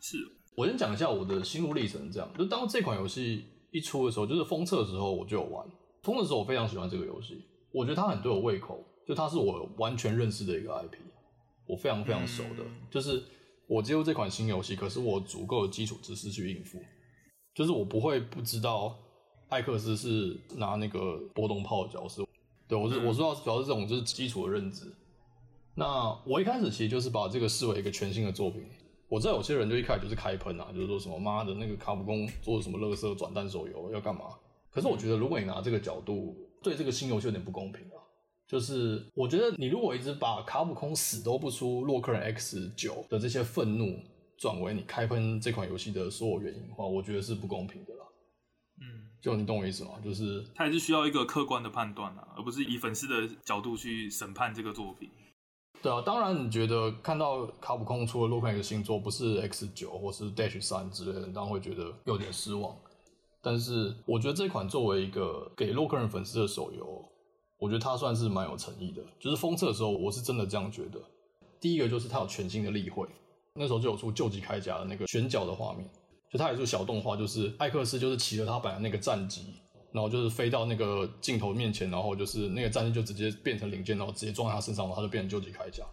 是。
我先讲一下我的心路历程，这样就当这款游戏一出的时候，就是封测的时候我就有玩。封的时候我非常喜欢这个游戏，我觉得它很对我胃口，就它是我完全认识的一个 IP，我非常非常熟的。就是我接入这款新游戏，可是我足够的基础知识去应付，就是我不会不知道艾克斯是拿那个波动炮的角色。对，我是我知道主要是这种就是基础的认知。那我一开始其实就是把这个视为一个全新的作品。我知道有些人就一开始就是开喷啊，就是说什么妈的那个卡普空做的什么乐色转蛋手游要干嘛？可是我觉得如果你拿这个角度对这个新游戏有点不公平啊。就是我觉得你如果一直把卡普空死都不出洛克人 X 九的这些愤怒转为你开喷这款游戏的所有原因的话，我觉得是不公平的就你懂我意思吗？就是
他还是需要一个客观的判断啊，而不是以粉丝的角度去审判这个作品。
对啊，当然你觉得看到卡普空出了洛克人的新作，不是 X 九或是 Dash 三之类的，当然会觉得有点失望。但是我觉得这款作为一个给洛克人粉丝的手游，我觉得它算是蛮有诚意的。就是封测的时候，我是真的这样觉得。第一个就是它有全新的例会，那时候就有出旧机铠甲的那个选角的画面，就它也是小动画，就是艾克斯就是骑着他本来那个战机。然后就是飞到那个镜头面前，然后就是那个战机就直接变成零件，然后直接撞在他身上，然后他就变成究极铠甲。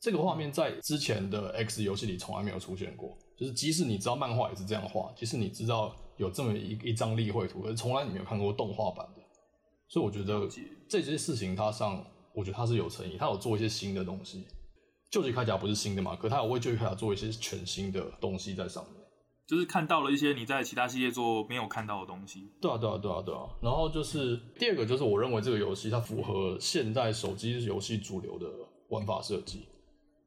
这个画面在之前的 X 游戏里从来没有出现过，就是即使你知道漫画也是这样画，即使你知道有这么一一张立绘图，可是从来你没有看过动画版的。所以我觉得这些事情它上，我觉得它是有诚意，它有做一些新的东西。究极铠甲不是新的嘛？可它有为究极铠甲做一些全新的东西在上面。
就是看到了一些你在其他系列做没有看到的东西。
对啊，对啊，对啊，对啊。然后就是第二个，就是我认为这个游戏它符合现代手机游戏主流的玩法设计，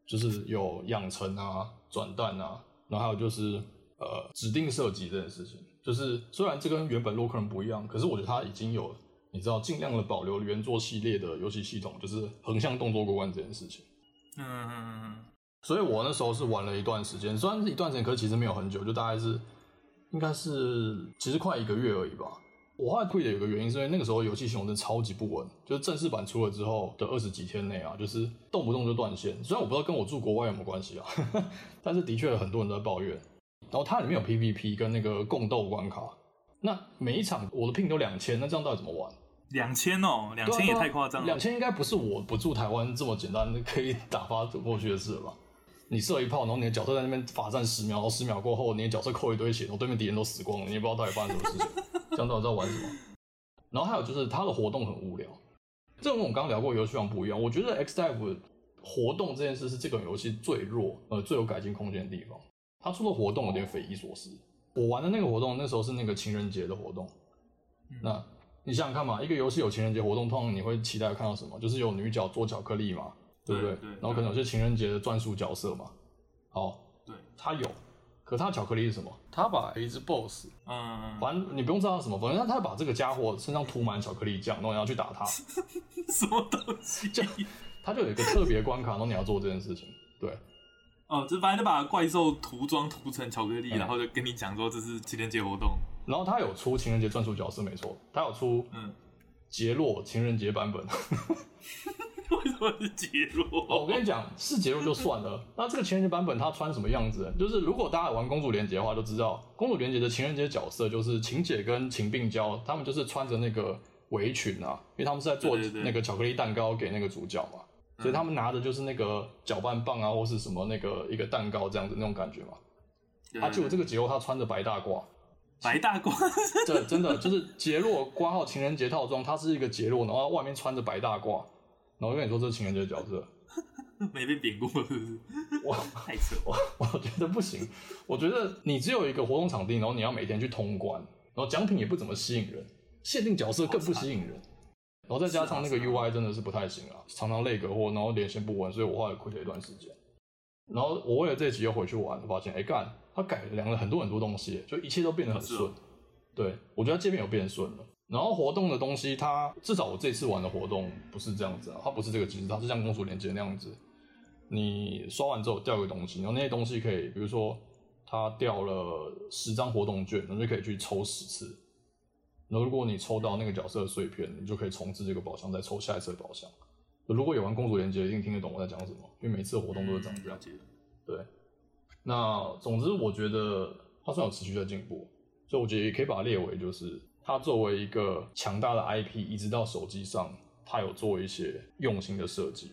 就是有养成啊、转蛋啊，然后还有就是呃指定射击这件事情。就是虽然这跟原本洛克人不一样，可是我觉得它已经有你知道尽量的保留原作系列的游戏系统，就是横向动作过关这件事情。嗯嗯嗯嗯。所以我那时候是玩了一段时间，虽然是一段时间，可是其实没有很久，就大概是应该是其实快一个月而已吧。我后来退的有个原因，是因为那个时候游戏系统真的超级不稳，就是正式版出了之后的二十几天内啊，就是动不动就断线。虽然我不知道跟我住国外有没有关系啊，[LAUGHS] 但是的确很多人都在抱怨。然后它里面有 PVP 跟那个共斗关卡，那每一场我的 ping 都两千，那这样到底怎么玩？
两千哦，两千也太夸张了。
两千应该不是我不住台湾这么简单可以打发走过去的事了吧？你射一炮，然后你的角色在那边罚站十秒，然后十秒过后，你的角色扣一堆血，然后对面敌人都死光了，你也不知道到底发生什么事情，这样到底在玩什么？然后还有就是它的活动很无聊，这跟我们刚刚聊过游戏王不一样。我觉得 X Dive 活动这件事是这个游戏最弱呃最有改进空间的地方。它出的活动有点匪夷所思。我玩的那个活动那时候是那个情人节的活动，那你想想看嘛，一个游戏有情人节活动，通常你会期待看到什么？就是有女角做巧克力嘛。对不对？然后可能有些情人节的专属角色嘛。好，
对，
他有，可他巧克力是什么？他把一只 boss，嗯，反正你不用知道他什么，反正他把这个家伙身上涂满巧克力酱，然后你要去打他。[LAUGHS]
什么东西？
就他就有一个特别关卡，然后你要做这件事情。对，
哦，就反正就把怪兽涂装涂成巧克力，嗯，然后就跟你讲说这是情人节活动。
然后他有出情人节专属角色，没错，他有出嗯杰洛情人节版本。[LAUGHS] [LAUGHS]
为什么是杰洛？
哦，我跟你讲，是杰洛就算了。[LAUGHS] 那这个情人节版本他穿什么样子？就是如果大家玩公主连结的话，都知道公主连结的情人节角色就是晴姐跟晴病娇，他们就是穿着那个围裙啊，因为他们是在做那个巧克力蛋糕给那个主角嘛。所以他们拿的就是那个搅拌棒啊，或是什么那个一个蛋糕这样子那种感觉嘛。他就有这个杰洛，他穿着白大褂，
白大褂，[LAUGHS]
这真的就是杰洛挂号情人节套装，他是一个杰洛，然后外面穿着白大褂，然后跟你说这是情人节的角色，[LAUGHS]
没被贬过是不是？
哇，[LAUGHS] 太扯！我我觉得不行，我觉得你只有一个活动场地，然后你要每天去通关，然后奖品也不怎么吸引人，限定角色更不吸引人。然后再加上那个 UI 真的是不太行啊，常常 lag 或然后连线不稳，所以我后来亏了一段时间。然后我为了这集又回去玩，发现哎干，他改良了很多很多东西，就一切都变得很顺。对，我觉得界面有变顺了。然后活动的东西，它至少我这次玩的活动不是这样子啊，它不是这个机制，它是像公主连接那样子。你刷完之后掉一个东西，然后那些东西可以，比如说它掉了十张活动券，那就可以去抽十次。然后如果你抽到那个角色的碎片，你就可以重置这个宝箱，再抽下一次的宝箱。如果有玩公主连接，一定听得懂我在讲什么，因为每次的活动都是这样子。对，那总之我觉得它算有持续在进步，所以我觉得也可以把它列为就是它作为一个强大的 IP，一直到手机上，它有做一些用心的设计。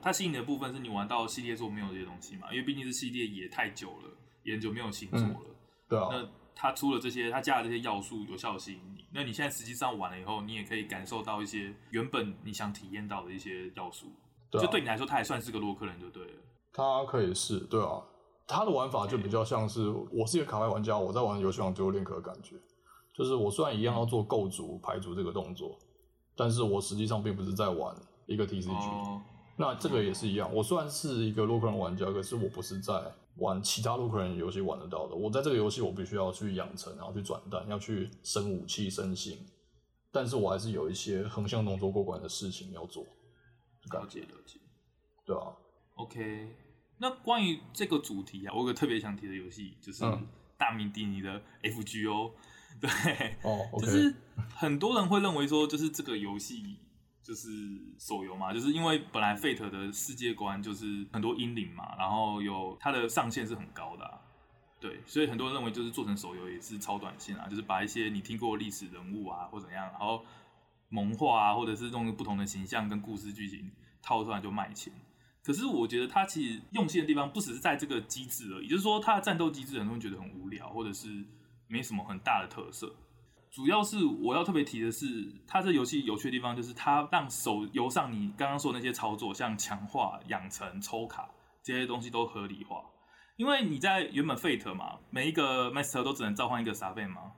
它吸引的部分是你玩到系列作没有这些东西嘛？因为毕竟是系列也太久了，也很久没有新作了。嗯、
对啊。
那它出了这些，它加了这些要素，有效吸引你。那你现在实际上玩了以后，你也可以感受到一些原本你想体验到的一些要素。对啊，就对你来说，它也算是个洛克人，就对了。
它可以是，对啊。它的玩法就比较像是，我是一个卡牌玩家，我在玩游戏王最后练课的感觉。就是我虽然一样要做构筑、排除这个动作，但是我实际上并不是在玩一个 TCG。哦。那这个也是一样，我虽然是一个洛克人玩家，可是我不是在。玩其他洛克人游戏玩得到的，我在这个游戏我必须要去养成，然后去转蛋，要去升武器、升星，但是我还是有一些横向动作过关的事情要做。
了解了解，
对啊。
OK，那关于这个主题啊，我有个特别想提的游戏，就是大名鼎鼎的 FGO。对，
哦
就是很多人会认为说，就是这个游戏。就是手游嘛，就是因为本来 Fate 的世界观就是很多英灵嘛，然后有它的上限是很高的，啊，对，所以很多人认为就是做成手游也是超短线啊，就是把一些你听过的历史人物啊或怎样，然后萌化啊，或者是用不同的形象跟故事剧情套出来就卖钱。可是我觉得它其实用心的地方不只是在这个机制而已，就是说它的战斗机制很多人觉得很无聊，或者是没什么很大的特色。主要是我要特别提的是，它这游戏有趣的地方就是它让手游上你刚刚说的那些操作，像强化、养成、抽卡这些东西都合理化。因为你在原本 Fate 嘛，每一个 Master 都只能召唤一个 Savain 嘛，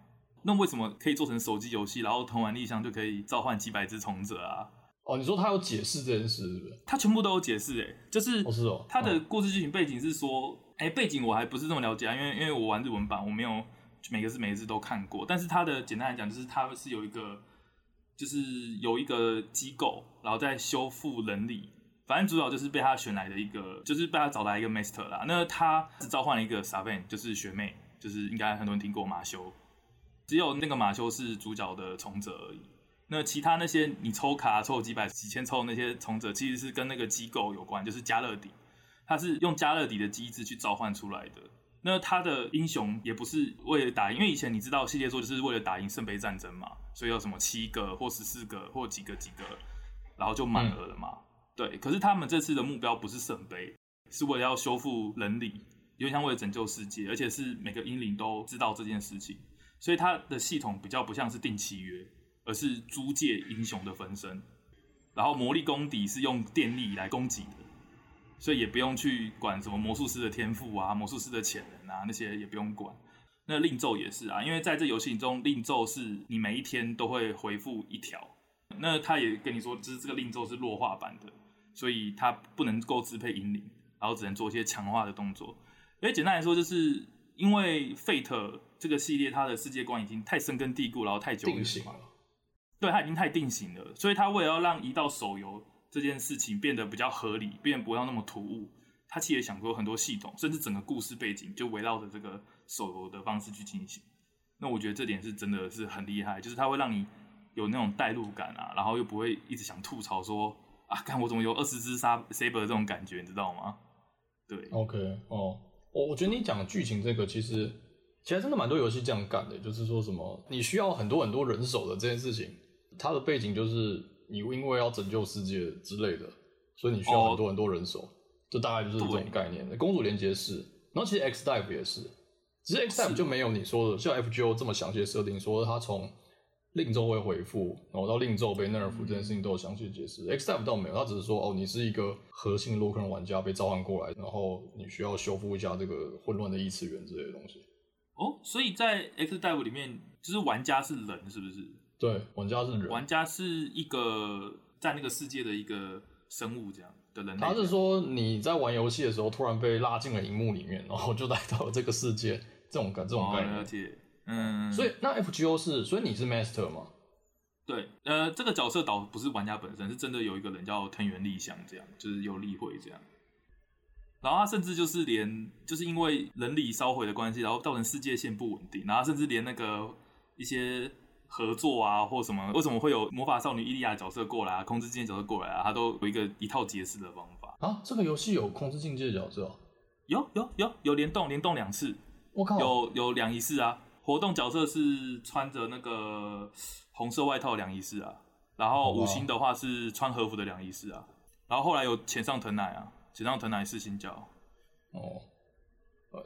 那为什么可以做成手机游戏，然后同玩立项就可以召唤几百只从者啊？
哦，你说他有解释这件事是不是？
他全部都有解释，哎，就是他的故事剧情背景是说，哎、
哦，
背景我还不是这么了解啊，因为因为我玩日文版，我没有。每个字每个字都看过，但是它的简单来讲，就是它是有一个，就是有一个机构，然后在修复能力。反正主角就是被他选来的一个，就是被他找来一个 master 啦。那他只召唤了一个 savan，就是学妹，就是应该很多人听过马修。只有那个马修是主角的从者而已。那其他那些你抽卡抽几百几千抽的那些从者，其实是跟那个机构有关，就是加勒底，他是用加勒底的机制去召唤出来的。那他的英雄也不是为了打赢，因为以前你知道系列作就是为了打赢圣杯战争嘛，所以有什么七个或十四个或几个几个，然后就满额了嘛。嗯、对，可是他们这次的目标不是圣杯，是为了要修复人力，有点像为了拯救世界，而且是每个英灵都知道这件事情，所以他的系统比较不像是定契约，而是租借英雄的分身，然后魔力功底是用电力来攻击的。所以也不用去管什么魔术师的天赋啊，魔术师的潜能啊，那些也不用管。那令咒也是啊，因为在这游戏中，令咒是你每一天都会回复一条。那他也跟你说，就是这个令咒是弱化版的，所以他不能够支配引领，然后只能做一些强化的动作。因为简单来说，就是因为 Fate 这个系列它的世界观已经太深根蒂固，然后太久远了，对，它已经太定型了，所以它为了要让移到手游。这件事情变得比较合理，变不要那么突兀。他其实想过很多系统，甚至整个故事背景就围绕着这个手游的方式去进行。那我觉得这点是真的是很厉害，就是它会让你有那种代入感啊，然后又不会一直想吐槽说啊，看我怎么有二十只沙 Saber 这种感觉，你知道吗？对
，OK，哦，我我觉得你讲剧情这个其实其实真的蛮多游戏这样干的，就是说什么你需要很多很多人手的这件事情，它的背景就是你因为要拯救世界之类的，所以你需要很多很多人手，这、哦、大概就是这种概念。公主连接是，然后其实 X Dive 也是，只是 X Dive 就没有你说的像 FGO 这么详细的设定，说它从令咒会回复，然后到令咒被 nerf 这件事情都有详细解释。X Dive 倒没有，他只是说哦，你是一个核心洛克人玩家被召唤过来，然后你需要修复一下这个混乱的异次元之类的东西。
哦，所以在 X Dive 里面，就是玩家是人，是不是？
对，玩家是人。
玩家是一个在那个世界的一个生物这样的人。
他是说你在玩游戏的时候突然被拉进了荧幕里面，然后就来到了这个世界，这种感，这种概念。
哦嗯，
所以那 FGO 是，所以你是 Master 吗？
对，呃，这个角色倒不是玩家本身，是真的有一个人叫藤原丽香，这样就是有例会这样。然后他甚至就是连，就是因为人力烧毁的关系，然后造成世界线不稳定，然后甚至连那个一些合作啊或什么，为什么会有魔法少女伊利亚角色过来啊，空之境界角色过来啊，他都有一个一套解释的方法
啊。这个游戏有空之境界角色？
有有有有联动，联动两次。
我靠，
有有两仪式啊。活动角色是穿着那个红色外套两仪式啊，然后五星的话是穿和服的两仪式啊，然后后来有浅上藤乃啊，浅上藤乃是新角。
哦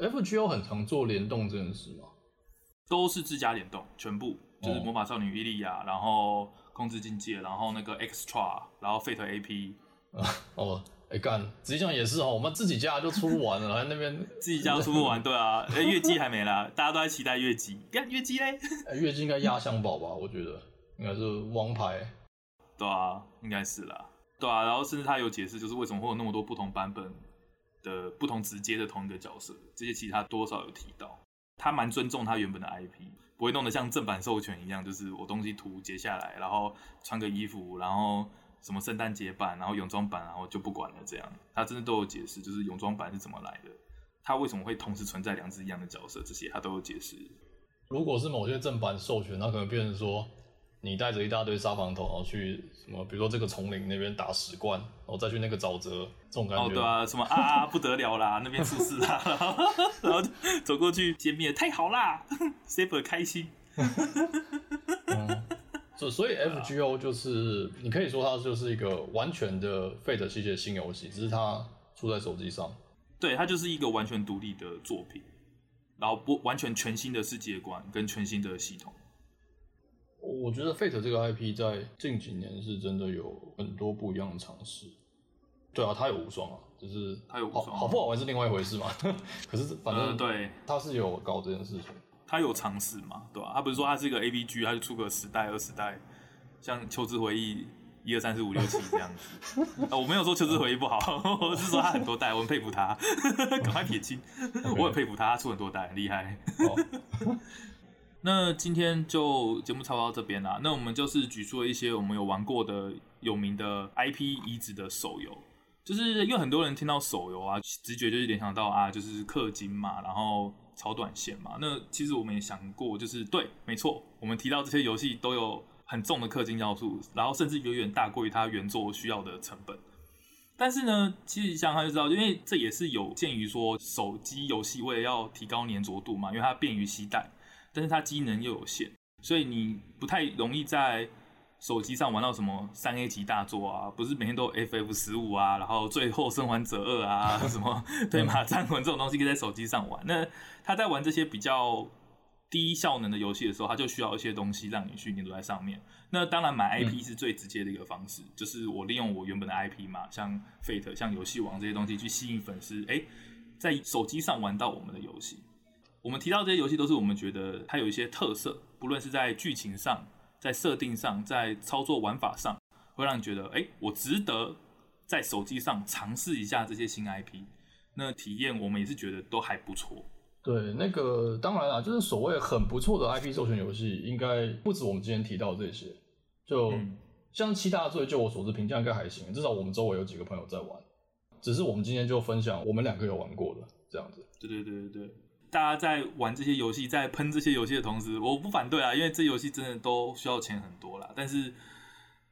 ，FGO 很常做联动这件事吗？
都是自家联动，全部就是魔法少女伊利亚，然后控制境界，然后那个 Extra，然后 Fate AP。[LAUGHS]
哦。哎干，实际上也是哦，我们自己家就出不完了，[LAUGHS] 然后那边
自己家出不完，对啊，[LAUGHS] 哎，月季还没啦，大家都在期待月季，干月季嘞？
月季应该压箱宝吧？我觉得应该是王牌，
对啊，应该是啦，对啊，然后甚至他有解释，就是为什么会有那么多不同版本的不同直接的同一个角色，这些其实他多少有提到，他蛮尊重他原本的 IP，不会弄得像正版授权一样，就是我东西图截下来，然后穿个衣服，然后。什么圣诞节版，然后泳装版，然后就不管了。这样，他真的都有解释，就是泳装版是怎么来的，他为什么会同时存在两只一样的角色，这些他都有解释。
如果是某些正版授权，那可能变成说，你带着一大堆沙防头，然后去什么，比如说这个丛林那边打十关，然后再去那个沼泽，这种感觉。
哦，对啊，什么啊不得了啦，那边出事啦，[LAUGHS] 然后走过去歼灭，太好啦，Saber 开心。
嗯所所以 FGO 就是你可以说它就是一个完全的 Fate 系列新游戏，只是它出在手机上。
对，它就是一个完全独立的作品，然后不完全全新的世界观跟全新的系统。
我觉得 Fate 这个 IP 在近几年是真的有很多不一样的尝试。对啊，它有无双啊，就是
它有无双，
好不好玩是另外一回事嘛。[LAUGHS] 可是反正
对，
它是有搞这件事情。
他有尝试嘛，对吧、啊？他不是说他是一个 AVG，他就出个十代、二十代，像《秋之回忆》一二三四五六七这样子。[LAUGHS] 啊，我没有说《秋之回忆》不好，[LAUGHS] 我是说他很多代，我很佩服他，赶快撇清。我很佩服他，他出很多代，很厉害。Oh. 那今天就节目差不多到这边啦。那我们就是举出了一些我们有玩过的有名的 IP 移植的手游，就是因为很多人听到手游啊，直觉就是联想到啊，就是氪金嘛，然后。超短线嘛？那其实我们也想过，就是对，没错，我们提到这些游戏都有很重的氪金要素，然后甚至远远大过于它原作需要的成本。但是呢，其实想想就知道，因为这也是有鉴于说手机游戏为了要提高粘着度嘛，因为它便于携带，但是它机能又有限，所以你不太容易在。手机上玩到什么三 A 级大作啊？不是每天都 FF 十五啊，然后最后生还者二啊，什么对马战魂这种东西可以在手机上玩。那他在玩这些比较低效能的游戏的时候，他就需要一些东西让你去黏着在上面。那当然买 IP 是最直接的一个方式，嗯、就是我利用我原本的 IP 嘛，像 Fate、像游戏王这些东西去吸引粉丝，哎，在手机上玩到我们的游戏。我们提到这些游戏都是我们觉得它有一些特色，不论是在剧情上。在设定上，在操作玩法上，会让你觉得，哎、欸，我值得在手机上尝试一下这些新 IP。那体验我们也是觉得都还不错。
对，那个当然啦，就是所谓很不错的 IP 授权游戏，应该不止我们今天提到这些。就、嗯、像七大罪，就我所知评价应该还行，至少我们周围有几个朋友在玩。只是我们今天就分享我们两个有玩过的这样子。
对对对对对。大家在玩这些游戏，在喷这些游戏的同时，我不反对啊，因为这游戏真的都需要钱很多啦。但是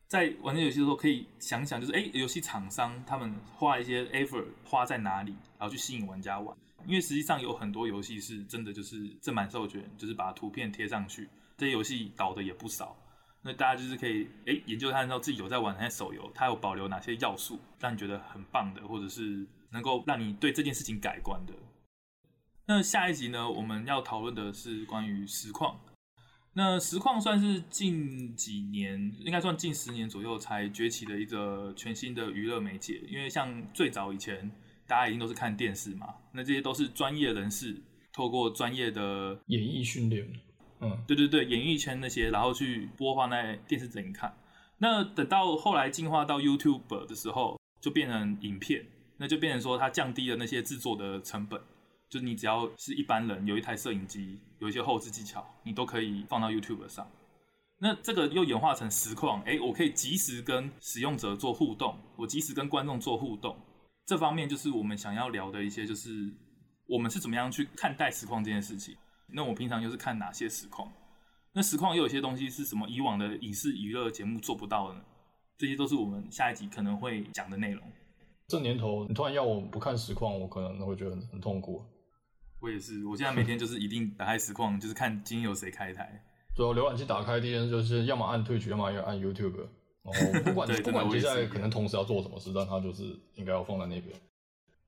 在玩这游戏的时候，可以想想，就是哎，游戏厂商他们花一些 effort 花在哪里，然后去吸引玩家玩。因为实际上有很多游戏是真的就是正版授权，就是把图片贴上去，这些游戏倒的也不少。那大家就是可以哎研究看到自己有在玩那些手游，它有保留哪些要素，让你觉得很棒的，或者是能够让你对这件事情改观的。那下一集呢，我们要讨论的是关于实况。那实况算是近几年，应该算近十年左右才崛起的一个全新的娱乐媒介。因为像最早以前，大家一定都是看电视嘛，那这些都是专业人士透过专业的
演艺训练，嗯，
对对对，演艺圈那些，然后去播放在电视这里看。那等到后来进化到 YouTube 的时候，就变成影片，那就变成说它降低了那些制作的成本。就你只要是一般人，有一台摄影机，有一些后置技巧，你都可以放到 YouTube 上。那这个又演化成实况，哎，我可以及时跟使用者做互动，我及时跟观众做互动。这方面就是我们想要聊的一些，就是我们是怎么样去看待实况这件事情。那我平常又是看哪些实况？那实况又有些东西是什么以往的影视娱乐节目做不到的呢？这些都是我们下一集可能会讲的内容。
这年头，你突然要我不看实况，我可能会觉得很痛苦。
我也是，我现在每天就是一定打开实况，就是看今天有谁开台。
对啊，浏览器打开第一件事就是要么按 Twitch，要么要按 YouTube。然后 [LAUGHS] 不管不管接下来可能同时要做什么事，但它就是应该要放在那边。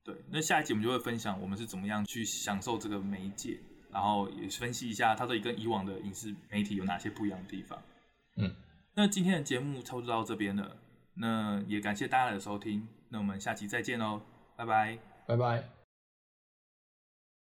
对，那下一集我们就会分享我们是怎么样去享受这个媒介，然后也分析一下它到底跟以往的影视媒体有哪些不一样的地方。
嗯，
那今天的节目差不多到这边了，那也感谢大家的收听，那我们下期再见喽，拜拜，
拜拜。